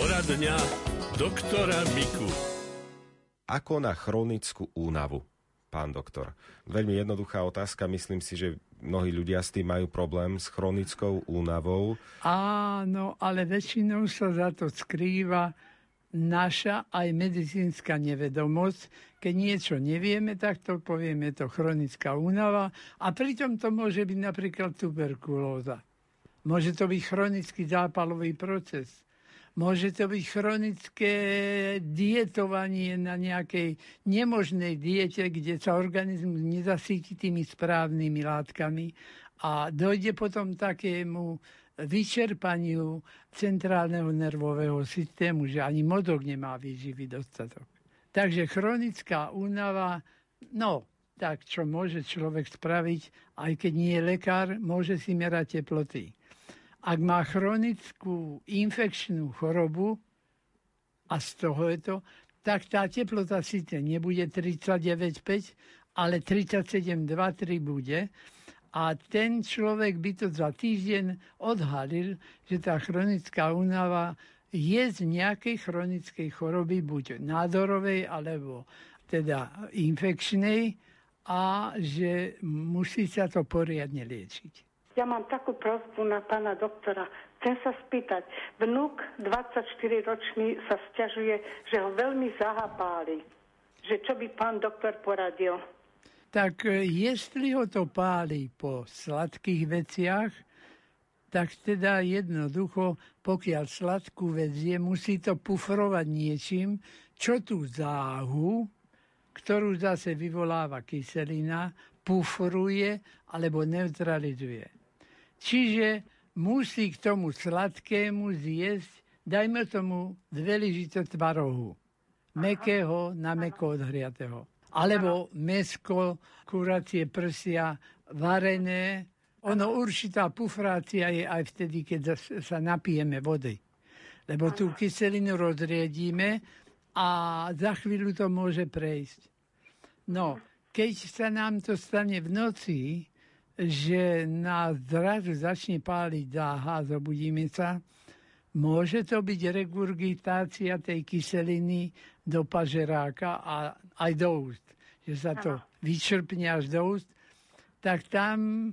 Poradňa doktora Miku. Ako na chronickú únavu, pán doktor? Veľmi jednoduchá otázka, myslím si, že mnohí ľudia s tým majú problém s chronickou únavou. Áno, ale väčšinou sa za to skrýva naša aj medicínska nevedomosť. Keď niečo nevieme, tak to povieme, je to chronická únava a pritom to môže byť napríklad tuberkulóza. Môže to byť chronický zápalový proces. Môže to byť chronické dietovanie na nejakej nemožnej diete, kde sa organizmus nezasíti tými správnymi látkami a dojde potom takému vyčerpaniu centrálneho nervového systému, že ani mozog nemá výživý dostatok. Takže chronická únava, no, tak čo môže človek spraviť, aj keď nie je lekár, môže si merať teploty ak má chronickú infekčnú chorobu, a z toho je to, tak tá teplota síce nebude 39,5, ale 37,2,3 bude. A ten človek by to za týždeň odhalil, že tá chronická únava je z nejakej chronickej choroby, buď nádorovej, alebo teda infekčnej, a že musí sa to poriadne liečiť. Ja mám takú prozbu na pána doktora. Chcem sa spýtať, vnúk 24-ročný sa stiažuje, že ho veľmi zahapáli. Že čo by pán doktor poradil? Tak e, jestli ho to páli po sladkých veciach, tak teda jednoducho, pokiaľ sladkú vec je, musí to pufrovať niečím, čo tú záhu, ktorú zase vyvoláva kyselina, pufruje alebo neutralizuje. Čiže musí k tomu sladkému zjesť, dajme tomu dve lyžice tvarohu, mekého na meko odhriatého. Alebo mesko, kuracie prsia, varené. Ono určitá pufrácia je aj vtedy, keď sa napijeme vody. Lebo tú kyselinu rozriedíme a za chvíľu to môže prejsť. No, keď sa nám to stane v noci, že nás zrazu začne páliť dáha, zobudíme sa, môže to byť regurgitácia tej kyseliny do pažeráka a aj do úst. Že sa to vyčerpne až do úst. Tak tam,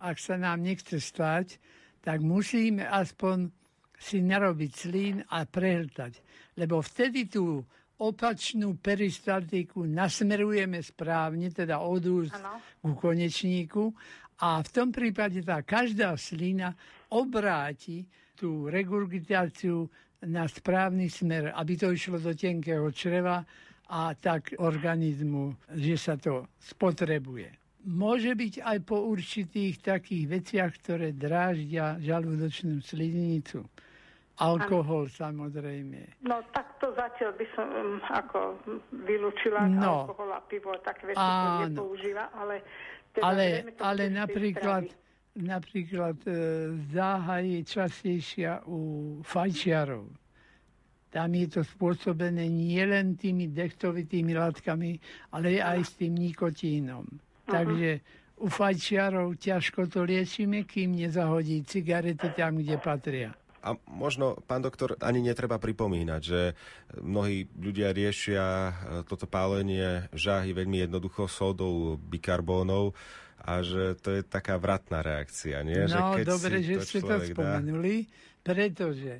ak sa nám nechce stať, tak musíme aspoň si narobiť slín a prehltať. Lebo vtedy tú opačnú peristaltiku nasmerujeme správne, teda od úst ku konečníku. A v tom prípade tá každá slina obráti tú regurgitáciu na správny smer, aby to išlo do tenkého čreva a tak organizmu, že sa to spotrebuje. Môže byť aj po určitých takých veciach, ktoré dráždia žalúdočnú sliznicu Alkohol ano. samozrejme. No tak to zatiaľ by som um, ako vylúčila no. alkohol a pivo, tak veci to nepoužíva, ale... Teda ale, ale napríklad, napríklad e, záha je častejšia u fajčiarov. Tam je to spôsobené nielen tými dechtovitými látkami, ale aj s tým nikotínom. Uh-huh. Takže u fajčiarov ťažko to liečíme, kým nezahodí cigarety tam, kde patria. A možno, pán doktor, ani netreba pripomínať, že mnohí ľudia riešia e, toto pálenie žáhy veľmi jednoducho sódou bikarbónov a že to je taká vratná reakcia, nie? No, že keď dobre, si že to ste to spomenuli, pretože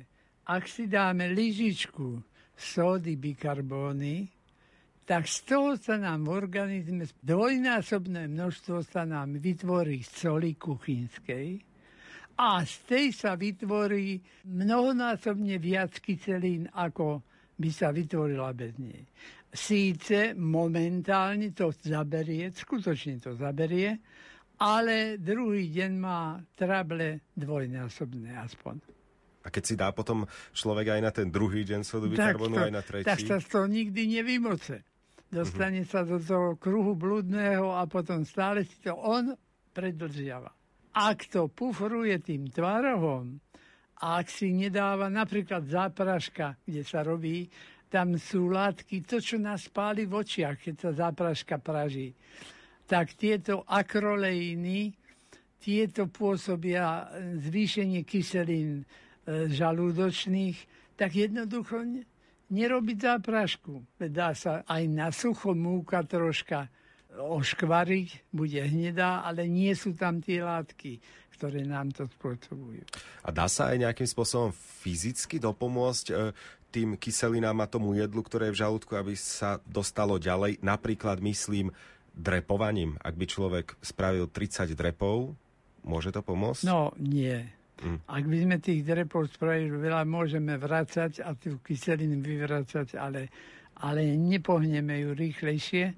ak si dáme lyžičku sódy bikarbóny, tak z toho sa nám v organizme dvojnásobné množstvo sa nám vytvorí z soli kuchynskej, a z tej sa vytvorí mnohonásobne viac kyselín, ako by sa vytvorila bez nej. Síce momentálne to zaberie, skutočne to zaberie, ale druhý deň má trable dvojnásobné aspoň. A keď si dá potom človek aj na ten druhý deň sodu bikarbonu, aj na tretí? Tak sa to nikdy nevymoce. Dostane uh-huh. sa do toho kruhu blúdneho a potom stále si to on predlžiava ak to pufruje tým tvarohom, a ak si nedáva napríklad zápraška, kde sa robí, tam sú látky, to, čo nás páli v očiach, keď sa zápraška praží, tak tieto akroleíny, tieto pôsobia zvýšenie kyselín e, žalúdočných, tak jednoducho nerobiť záprašku. Dá sa aj na sucho múka troška oškvariť, bude hnedá, ale nie sú tam tie látky, ktoré nám to spôsobujú. A dá sa aj nejakým spôsobom fyzicky dopomôcť e, tým kyselinám a tomu jedlu, ktoré je v žalúdku, aby sa dostalo ďalej? Napríklad myslím drepovaním. Ak by človek spravil 30 drepov, môže to pomôcť? No, nie. Mm. Ak by sme tých drepov spravili veľa, môžeme vracať a tú kyselinu vyvracať, ale, ale nepohneme ju rýchlejšie.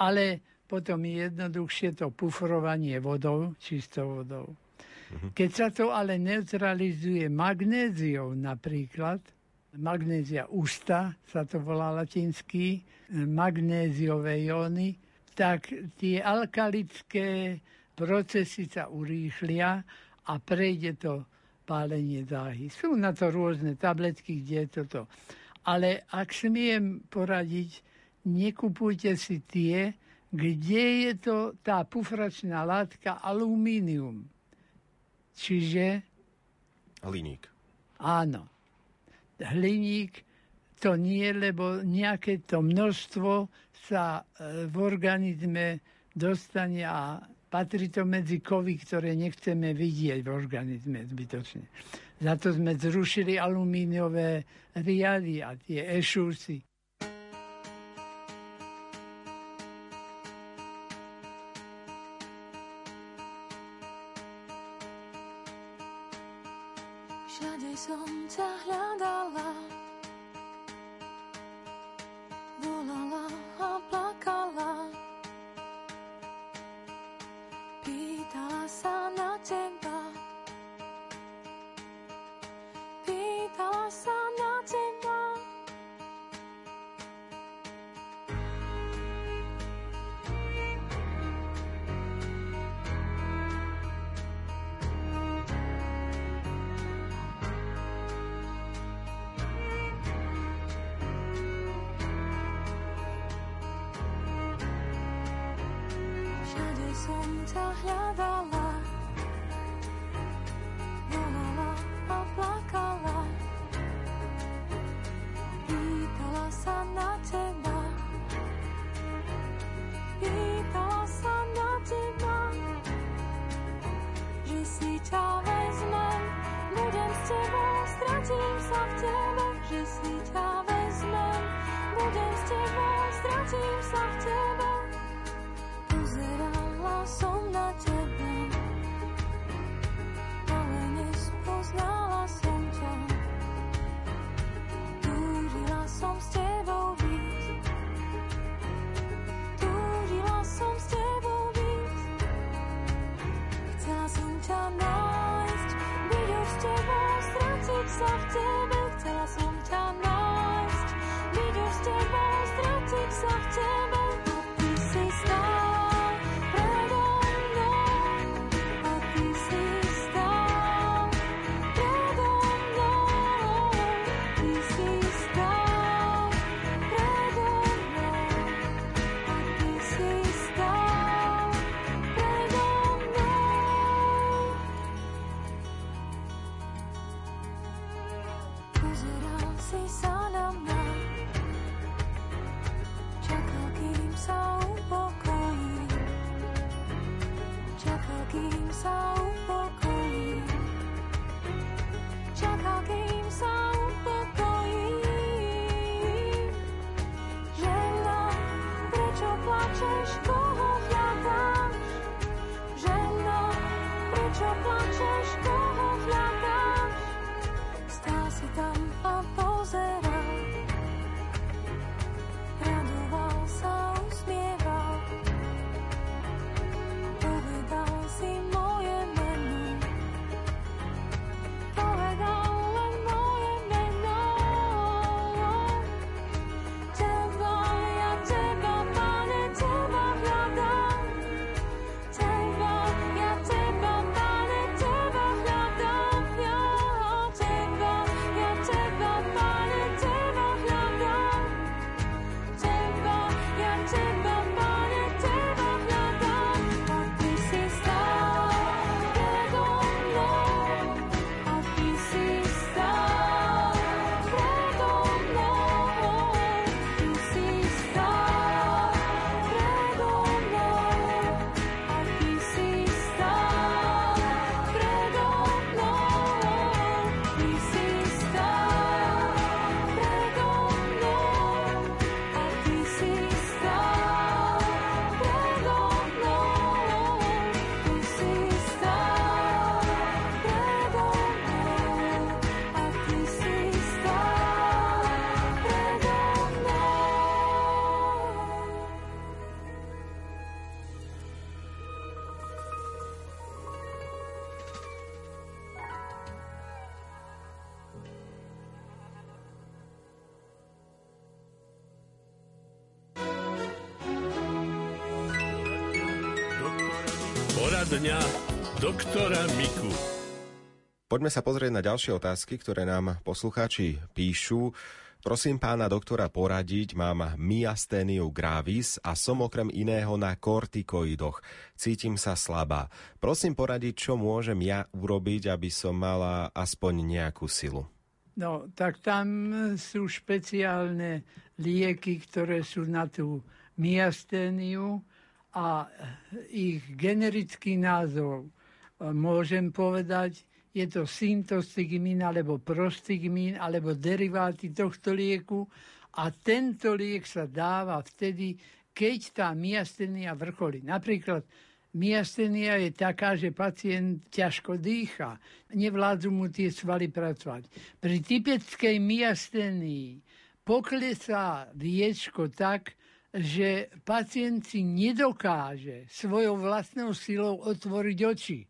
Ale potom je jednoduchšie to pufrovanie vodou, čistou vodou. Mm-hmm. Keď sa to ale neutralizuje magnéziou napríklad, magnézia ústa sa to volá latinsky, magnéziové jóny, tak tie alkalické procesy sa urýchlia a prejde to pálenie záhy. Sú na to rôzne tabletky, kde je toto. Ale ak smiem poradiť, nekupujte si tie, kde je to tá pufračná látka alumínium. Čiže... Hliník. Áno. Hliník to nie, lebo nejaké to množstvo sa e, v organizme dostane a patrí to medzi kovy, ktoré nechceme vidieť v organizme zbytočne. Za to sme zrušili alumíniové riady a tie ešusy. Všade som ťa hľadala, dňa doktora Miku. Poďme sa pozrieť na ďalšie otázky, ktoré nám poslucháči píšu. Prosím pána doktora poradiť, mám myasténiu gravis a som okrem iného na kortikoidoch. Cítim sa slabá. Prosím poradiť, čo môžem ja urobiť, aby som mala aspoň nejakú silu. No, tak tam sú špeciálne lieky, ktoré sú na tú myasténiu a ich generický názov e, môžem povedať, je to syntostigmín alebo prostigmín alebo deriváty tohto lieku a tento liek sa dáva vtedy, keď tá myastenia vrcholí. Napríklad myastenia je taká, že pacient ťažko dýcha, nevládzu mu tie svaly pracovať. Pri typickej myastenii poklesá viečko tak, že pacient si nedokáže svojou vlastnou silou otvoriť oči.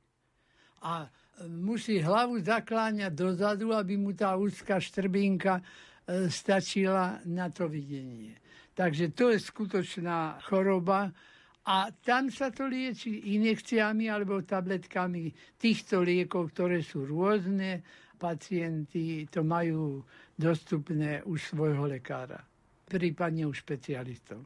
A musí hlavu zakláňať dozadu, aby mu tá úzka štrbinka e, stačila na to videnie. Takže to je skutočná choroba a tam sa to lieči injekciami alebo tabletkami týchto liekov, ktoré sú rôzne. Pacienti to majú dostupné u svojho lekára prípadne u špecialistov.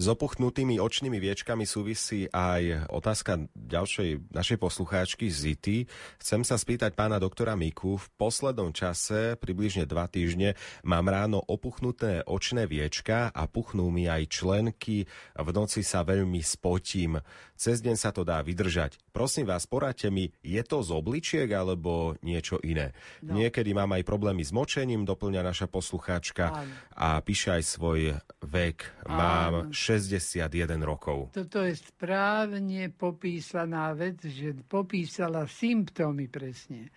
S opuchnutými očnými viečkami súvisí aj otázka ďalšej našej poslucháčky Zity. Chcem sa spýtať pána doktora Miku. V poslednom čase, približne dva týždne, mám ráno opuchnuté očné viečka a puchnú mi aj členky. V noci sa veľmi spotím. Cez deň sa to dá vydržať. Prosím vás, poradte mi, je to z obličiek alebo niečo iné? No. Niekedy mám aj problémy s močením, doplňa naša poslucháčka Áno. a píše aj svoj vek. Mám Áno. 61 rokov. Toto je správne popísaná vec, že popísala symptómy presne.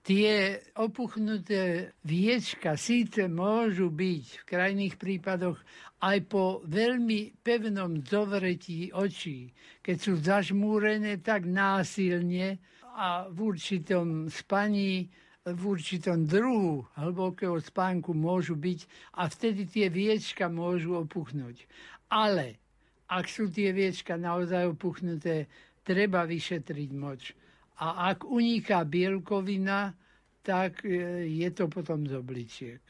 Tie opuchnuté viečka síce môžu byť v krajných prípadoch aj po veľmi pevnom zovretí očí, keď sú zažmúrené tak násilne a v určitom spaní, v určitom druhu hlbokého spánku môžu byť a vtedy tie viečka môžu opuchnúť. Ale ak sú tie viečka naozaj opuchnuté, treba vyšetriť moč a ak uniká bielkovina, tak e, je to potom z obličiek.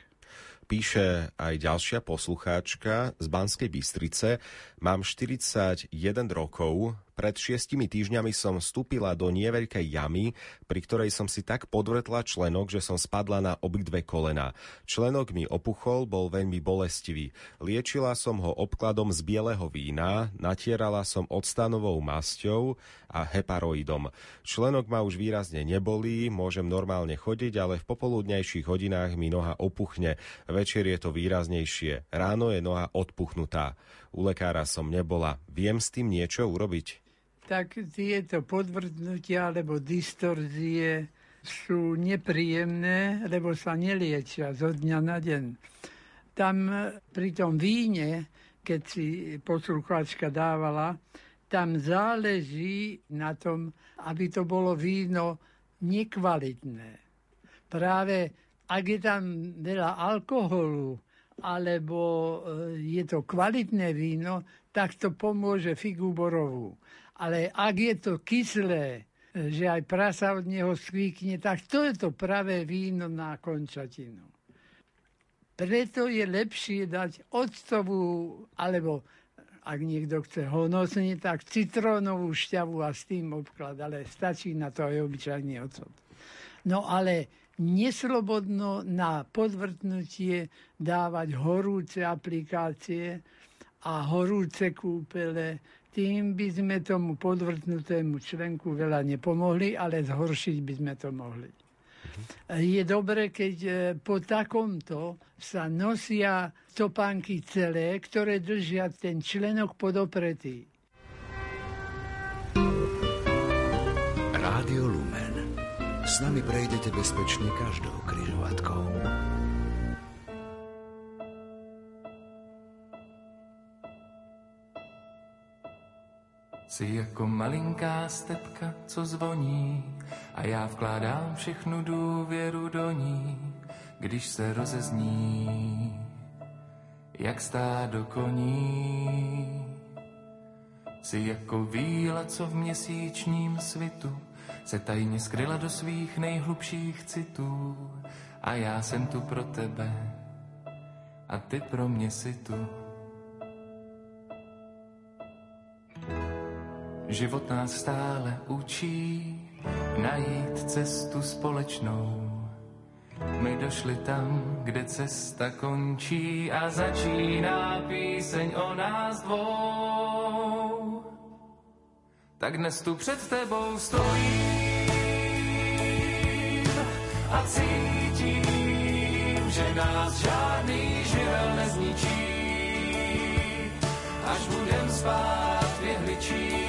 Píše aj ďalšia poslucháčka z Banskej Bystrice. Mám 41 rokov, pred šiestimi týždňami som vstúpila do nieveľkej jamy, pri ktorej som si tak podvrtla členok, že som spadla na obidve kolena. Členok mi opuchol, bol veľmi bolestivý. Liečila som ho obkladom z bieleho vína, natierala som odstanovou masťou a heparoidom. Členok ma už výrazne nebolí, môžem normálne chodiť, ale v popoludnejších hodinách mi noha opuchne. Večer je to výraznejšie. Ráno je noha odpuchnutá. U lekára som nebola. Viem s tým niečo urobiť? Tak tieto podvrdnutia alebo distorzie sú nepríjemné, lebo sa neliečia zo dňa na deň. Tam pri tom víne, keď si poslucháčka dávala, tam záleží na tom, aby to bolo víno nekvalitné. Práve ak je tam veľa alkoholu, alebo e, je to kvalitné víno, tak to pomôže figu borovú. Ale ak je to kyslé, že aj prasa od neho skvíkne, tak to je to pravé víno na končatinu. Preto je lepšie dať octovú, alebo ak niekto chce honosne, tak citrónovú šťavu a s tým obklad, ale stačí na to aj obyčajný ocot. No ale neslobodno na podvrtnutie dávať horúce aplikácie a horúce kúpele, tým by sme tomu podvrtnutému členku veľa nepomohli, ale zhoršiť by sme to mohli. Je dobre, keď e, po takomto sa nosia topánky celé, ktoré držia ten členok podopretý. Rádio Lumen. S nami prejdete bezpečne každou križovatkou. Jsi jako malinká stepka, co zvoní a já vkládám všechnu důvěru do ní, když se rozezní, jak stádo koní. Jsi jako víla, co v měsíčním svitu se tajně skryla do svých nejhlubších citů. A já jsem tu pro tebe a ty pro mě si tu. Život nás stále učí najít cestu společnou. My došli tam, kde cesta končí a začíná píseň o nás dvou. Tak dnes tu před tebou stojím a cítím, že nás žádný živel nezničí. Až budem spát v jehličí,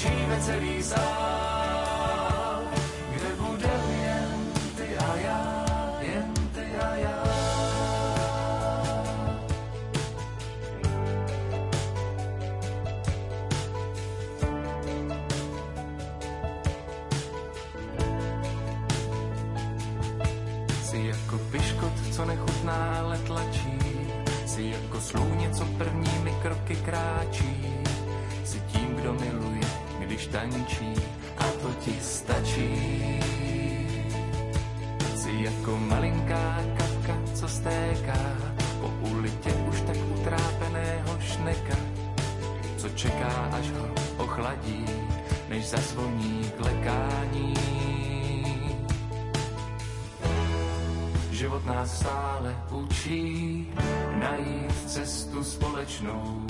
Protančíme celý sál, kde budem jen ty a já, jen ty a já. Jsi jako piškot, co nechutná, ale tlačí. Jsi jako slůně, co prvními kroky kráčí. Jsi tím, kdo miluje, když tančí a to ti stačí. Jsi jako malinká kapka, co stéká po ulitě už tak utrápeného šneka, co čeká, až ho ochladí, než zazvoní k lekání. Život nás stále učí najít cestu společnou.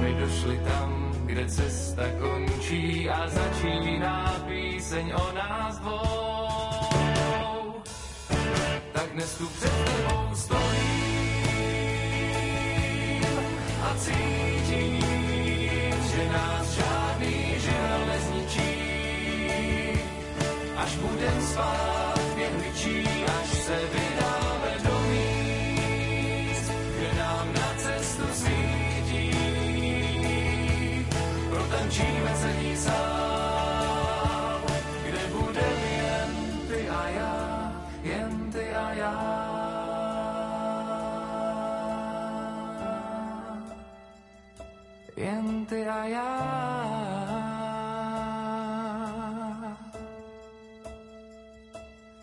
My došli tam, kde cesta končí a začíná píseň o nás dvou. Tak dnes tu před tebou stojím a cítím, že nás žádný živel nezničí. Až budem spát jehličí, až se vydáme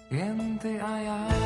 Jen ty a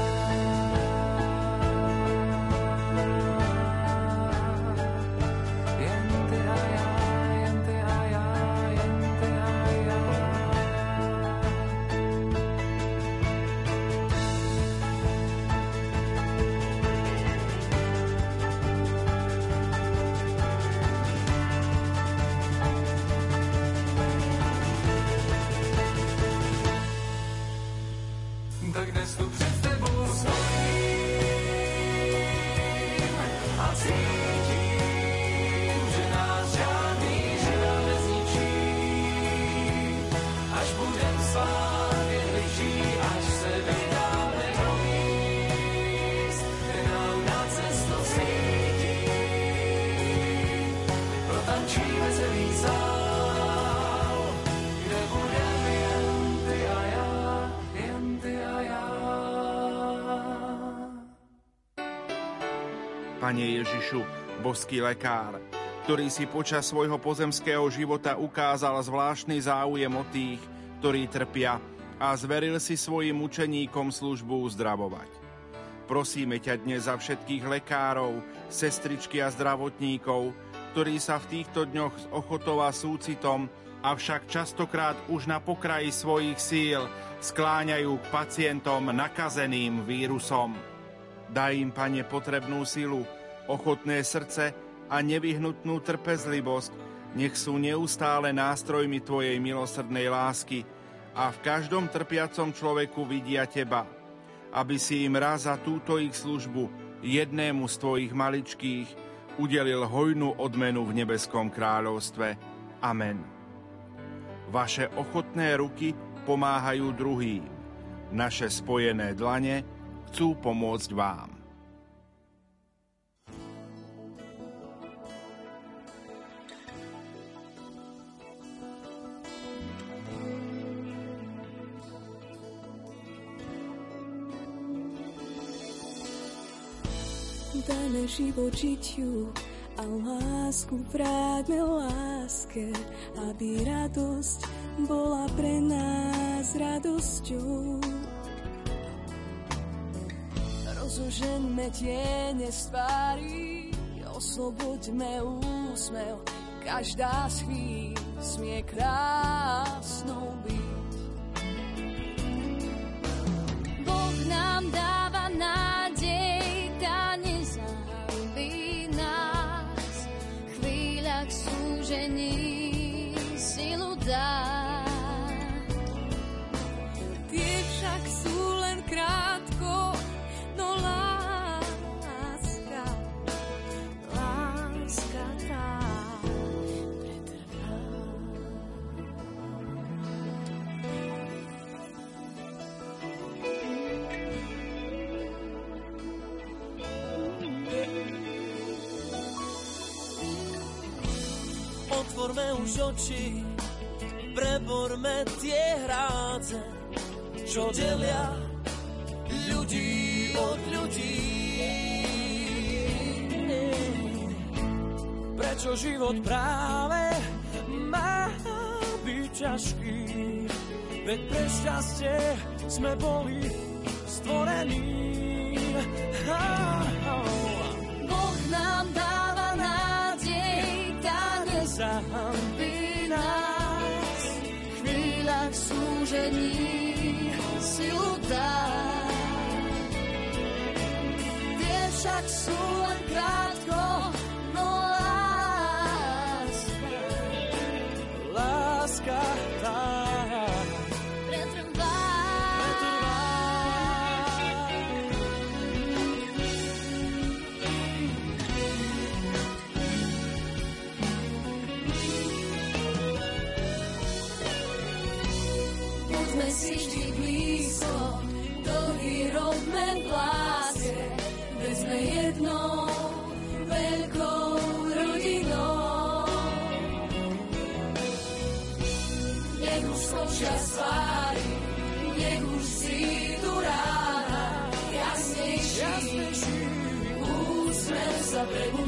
Pane Ježišu, boský lekár, ktorý si počas svojho pozemského života ukázal zvláštny záujem o tých, ktorí trpia a zveril si svojim učeníkom službu uzdravovať. Prosíme ťa dnes za všetkých lekárov, sestričky a zdravotníkov, ktorí sa v týchto dňoch s ochotou a súcitom, avšak častokrát už na pokraji svojich síl skláňajú k pacientom nakazeným vírusom. Daj im, Pane, potrebnú silu, ochotné srdce a nevyhnutnú trpezlivosť, nech sú neustále nástrojmi Tvojej milosrdnej lásky a v každom trpiacom človeku vidia Teba, aby si im raz za túto ich službu jednému z Tvojich maličkých udelil hojnú odmenu v nebeskom kráľovstve. Amen. Vaše ochotné ruky pomáhajú druhým. Naše spojené dlane chcú pomôcť vám. Dajme život a lásku vráťme láske, aby radosť bola pre nás radosťou. Rozoženme tiene z tvári, osloboďme úsmev, každá z chvíľ smie krásnou byť. Boh nám dáva nádej, súžení silu dá. Tie však sú len krátko, už oči, preborme tie hrádze, čo delia ľudí od ľudí. Prečo život práve má byť ťažký? Veď pre šťastie sme boli stvorení. Boh nám dáva nádej, tá nezahambí súžení silu dá. Tie však sú úsmev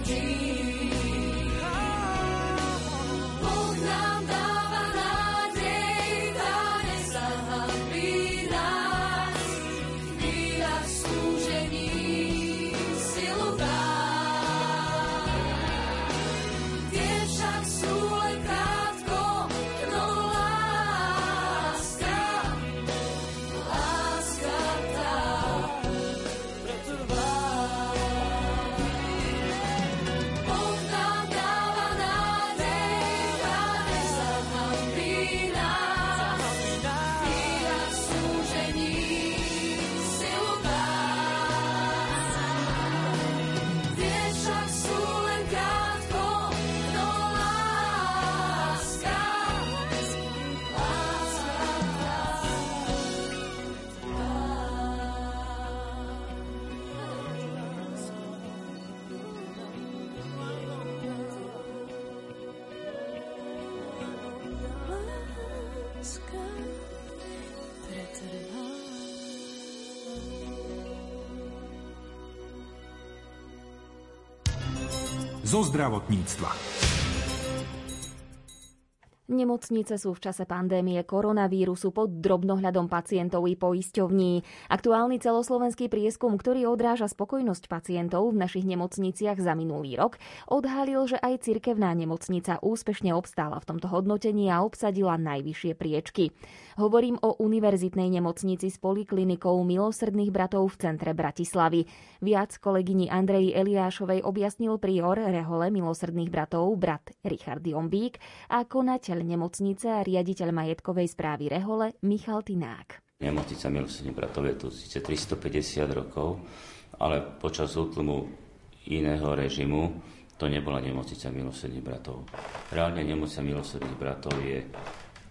zo zdravotníctva. Nemocnice sú v čase pandémie koronavírusu pod drobnohľadom pacientov i poisťovní. Aktuálny celoslovenský prieskum, ktorý odráža spokojnosť pacientov v našich nemocniciach za minulý rok, odhalil, že aj cirkevná nemocnica úspešne obstála v tomto hodnotení a obsadila najvyššie priečky. Hovorím o univerzitnej nemocnici s poliklinikou milosrdných bratov v centre Bratislavy. Viac kolegyni Andreji Eliášovej objasnil prior rehole milosrdných bratov brat Richard Jombík a konateľ nemocnice a riaditeľ majetkovej správy rehole Michal Tinák. Nemocnica milosrdných bratov je tu síce 350 rokov, ale počas útlumu iného režimu to nebola nemocnica milosrdných bratov. Reálne nemocnica milosrdných bratov je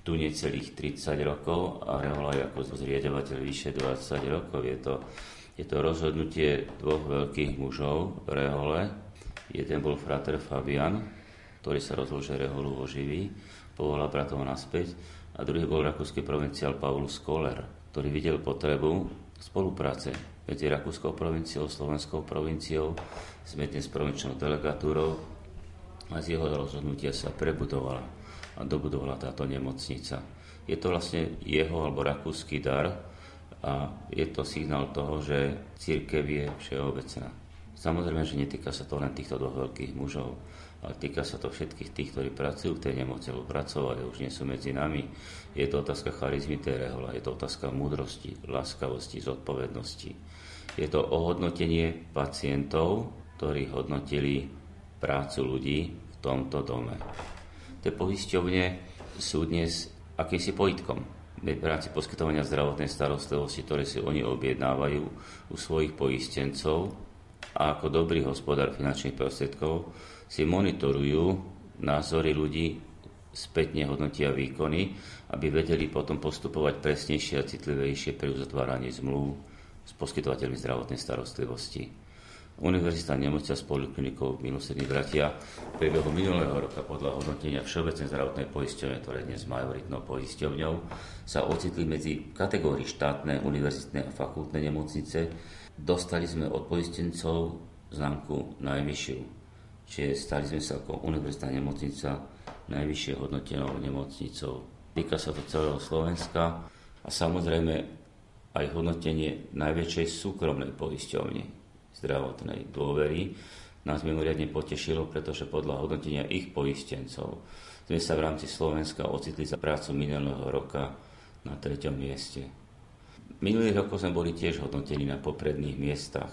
tu necelých 30 rokov a Rehola je ako zriadovateľ vyše 20 rokov. Je to, je to rozhodnutie dvoch veľkých mužov Rehole. Jeden bol frater Fabian, ktorý sa rozhodol, že Reholu oživí, povolal bratov naspäť. A druhý bol rakúsky provinciál Paulus Koller, ktorý videl potrebu spolupráce medzi Rakúskou provinciou, Slovenskou provinciou. Sme dnes provinčnou delegatúrou a z jeho rozhodnutia sa prebudovala a dobudovala táto nemocnica. Je to vlastne jeho alebo rakúsky dar a je to signál toho, že církev je všeobecná. Samozrejme, že netýka sa to len týchto dvoch veľkých mužov, ale týka sa to všetkých tých, ktorí pracujú v tej nemoci, alebo pracovali, už nie sú medzi nami. Je to otázka charizmy tej rehola, je to otázka múdrosti, láskavosti, zodpovednosti. Je to ohodnotenie pacientov, ktorí hodnotili prácu ľudí v tomto dome. Tie poisťovne sú dnes akýmsi pojitkom v rámci poskytovania zdravotnej starostlivosti, ktoré si oni objednávajú u svojich poistencov a ako dobrý hospodár finančných prostriedkov si monitorujú názory ľudí, spätne hodnotia výkony, aby vedeli potom postupovať presnejšie a citlivejšie pri uzatváraní zmluv s poskytovateľmi zdravotnej starostlivosti. Univerzita nemocnica s poliklinikou Milosrdní bratia v priebehu minulého roka podľa hodnotenia Všeobecnej zdravotnej poisťovne, ktoré dnes majoritnou poisťovňou, sa ocitli medzi kategórii štátne, univerzitné a fakultné nemocnice. Dostali sme od poistencov známku najvyššiu. Čiže stali sme sa ako univerzitná nemocnica najvyššie hodnotenou nemocnicou. Týka sa to celého Slovenska a samozrejme aj hodnotenie najväčšej súkromnej poisťovne, zdravotnej dôvery nás mimoriadne potešilo, pretože podľa hodnotenia ich poistencov sme sa v rámci Slovenska ocitli za prácu minulého roka na treťom mieste. Minulý rok sme boli tiež hodnotení na popredných miestach,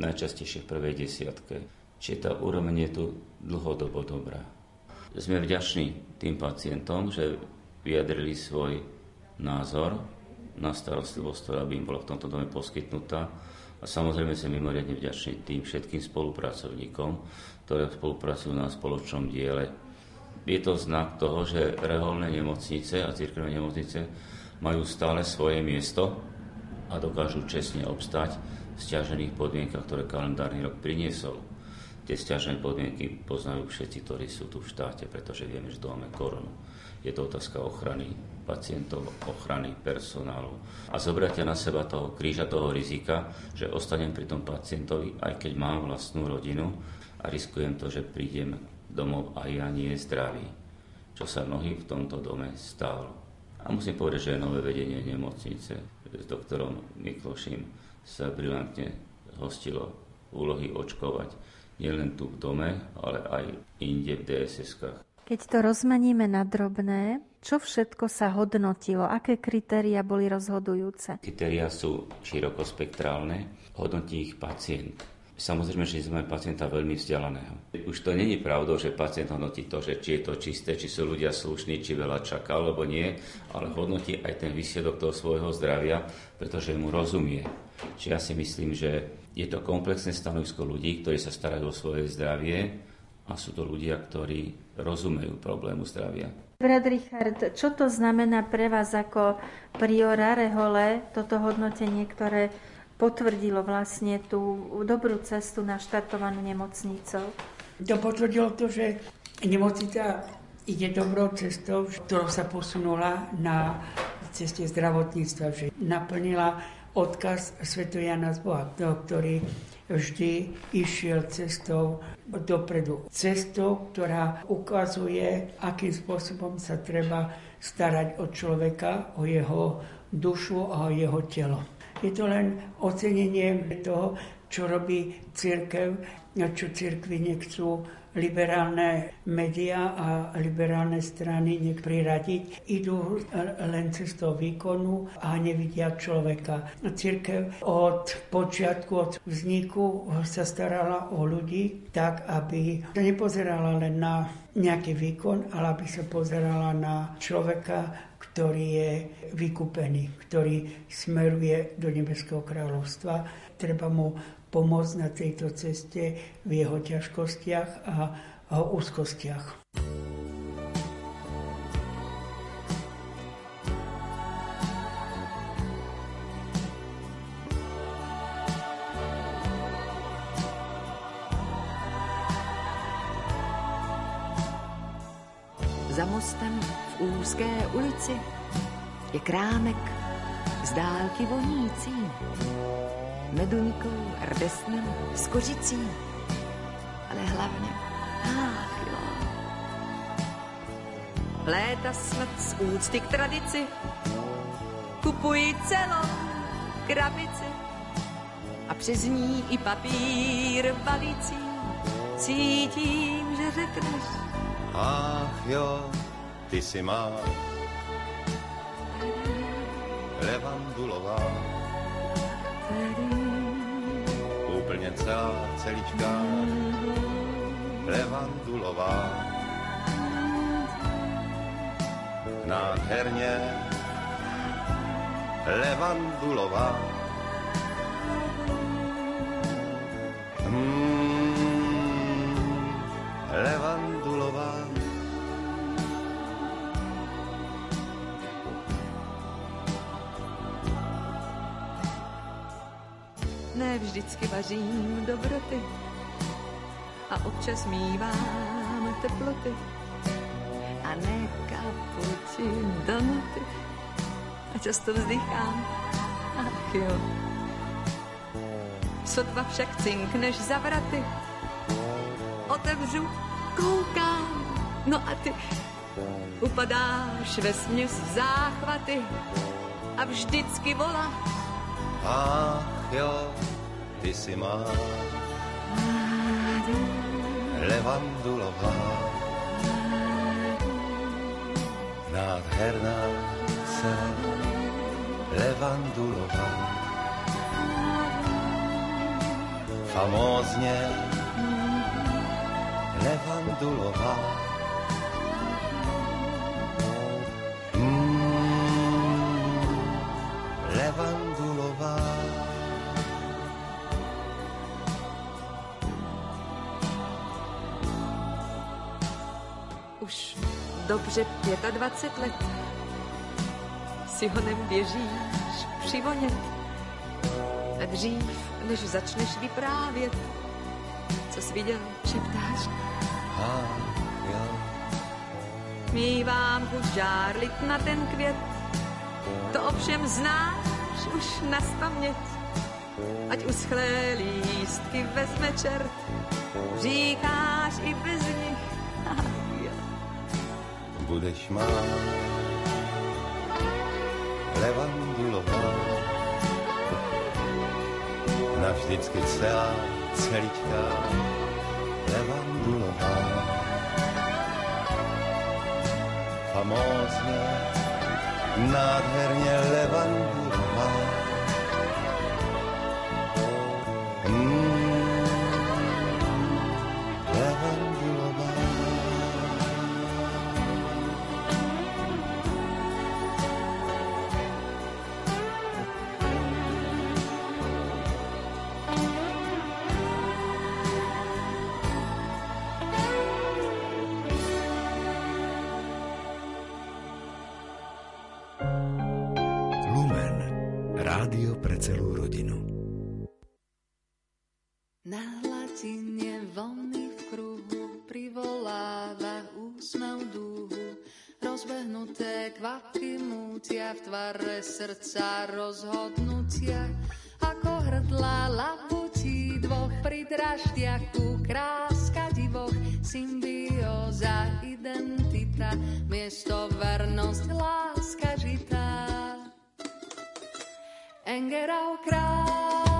najčastejšie v prvej desiatke. Čiže tá úroveň je tu dlhodobo dobrá. Sme vďační tým pacientom, že vyjadrili svoj názor na starostlivosť, ktorá by im bola v tomto dome poskytnutá a samozrejme sme mimoriadne vďační tým všetkým spolupracovníkom, ktoré spolupracujú na spoločnom diele. Je to znak toho, že reholné nemocnice a církevné nemocnice majú stále svoje miesto a dokážu čestne obstať v stiažených podmienkach, ktoré kalendárny rok priniesol. Tie stiažené podmienky poznajú všetci, ktorí sú tu v štáte, pretože vieme, že tu máme koronu. Je to otázka ochrany pacientov, ochrany personálu a zobratia na seba toho kríža, toho rizika, že ostanem pri tom pacientovi, aj keď mám vlastnú rodinu a riskujem to, že prídem domov a ja nie zdravý, čo sa mnohí v tomto dome stalo. A musím povedať, že nové vedenie nemocnice s doktorom Mikloším sa brilantne hostilo úlohy očkovať nielen tu v dome, ale aj inde v DSS-kách. Keď to rozmeníme na drobné, čo všetko sa hodnotilo? Aké kritéria boli rozhodujúce? Kritéria sú širokospektrálne, hodnotí ich pacient. Samozrejme, že sme pacienta veľmi vzdialeného. Už to není pravdou, že pacient hodnotí to, že či je to čisté, či sú ľudia slušní, či veľa čaká, alebo nie, ale hodnotí aj ten výsledok toho svojho zdravia, pretože mu rozumie. Čiže ja si myslím, že je to komplexné stanovisko ľudí, ktorí sa starajú o svoje zdravie a sú to ľudia, ktorí rozumejú problému zdravia. Brat Richard, čo to znamená pre vás ako priora Rehole, toto hodnotenie, ktoré potvrdilo vlastne tú dobrú cestu na štartovanú nemocnicou? To potvrdilo to, že nemocnica ide dobrou cestou, ktorou sa posunula na ceste zdravotníctva, že naplnila odkaz Sv. Jana z Boha, ktorý vždy išiel cestou dopredu. Cestou, ktorá ukazuje, akým spôsobom sa treba starať o človeka, o jeho dušu a o jeho telo. Je to len ocenenie toho, čo robí církev, čo církvy nechcú liberálne médiá a liberálne strany nech priradiť, idú len cestou výkonu a nevidia človeka. Církev od počiatku, od vzniku sa starala o ľudí tak, aby sa nepozerala len na nejaký výkon, ale aby sa pozerala na človeka, ktorý je vykúpený, ktorý smeruje do Nebeského kráľovstva. Treba mu pomôcť na tejto ceste v jeho ťažkostiach a úzkostiach. Za mostem v úzké ulici je krámek z dálky vonící. Meduňkou, rdesnem, s kořicí, ale hlavně, ach. Léta smrt z úcty k tradici, kupuji celou krabici a přes ní i papír balící. Cítím, že řekneš, Ach jo, ty si má celá, celička levandulová. Nádherně levandulová. Vždycky vařím dobroty a občas mívám teploty. A ne kaputi donuty a často vzdychám, ach jo. Sotva však cinkneš za vraty, otevřu, koukám, no a ty upadáš ve směs záchvaty. A vždycky volá, Ach jo, ty má levandulová. Nádherná se levandulová. Famózně levandulová. Už dobře 25 let. Si ho neběžíš přivonět. A dřív, než začneš vyprávět, co jsi viděl, šeptáš. Ach jo, Mívám chuť žárlit na ten květ, to ovšem znáš už na spaměť. Ať uschlé lístky vezme čert, říkáš i bez. Budeš má levandulová. Navždycky celá, celičká levandulová. Famózně, nádherně levandulová. Na hladine vlny v kruhu privoláva úsmev dúhu. Rozbehnuté kvapky mútia v tvare srdca rozhodnutia. Ako hrdla labutí dvoch pri draždiaku kráska divoch, symbióza, identita, miesto vernosť, láska žitá. Engerau kráska,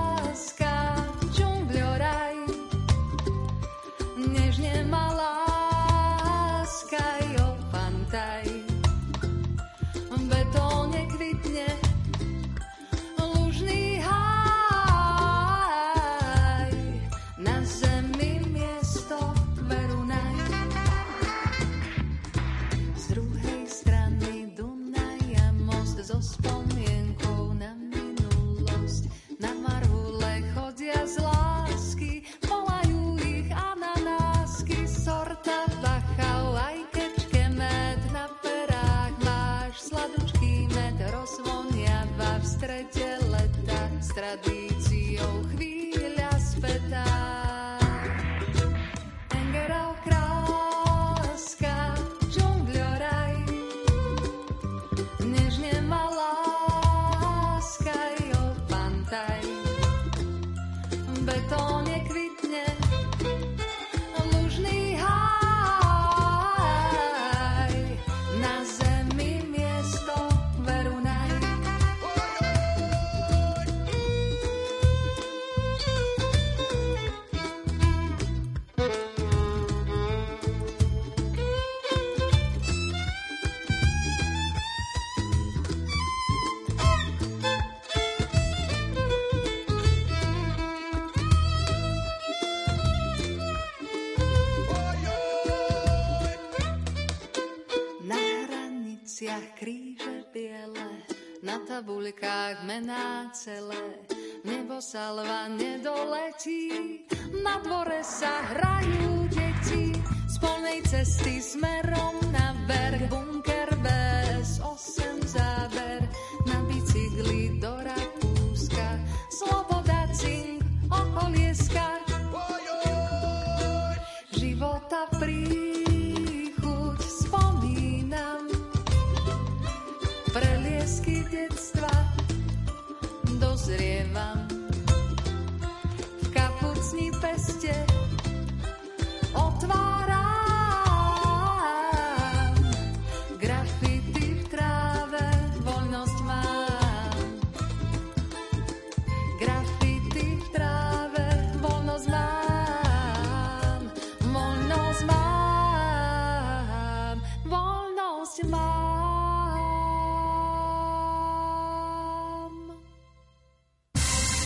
noviciach kríže biele, na tabuľkách mená celé. Nebo salva nedoletí, na dvore sa hrajú deti. Z polnej cesty smerom na berh,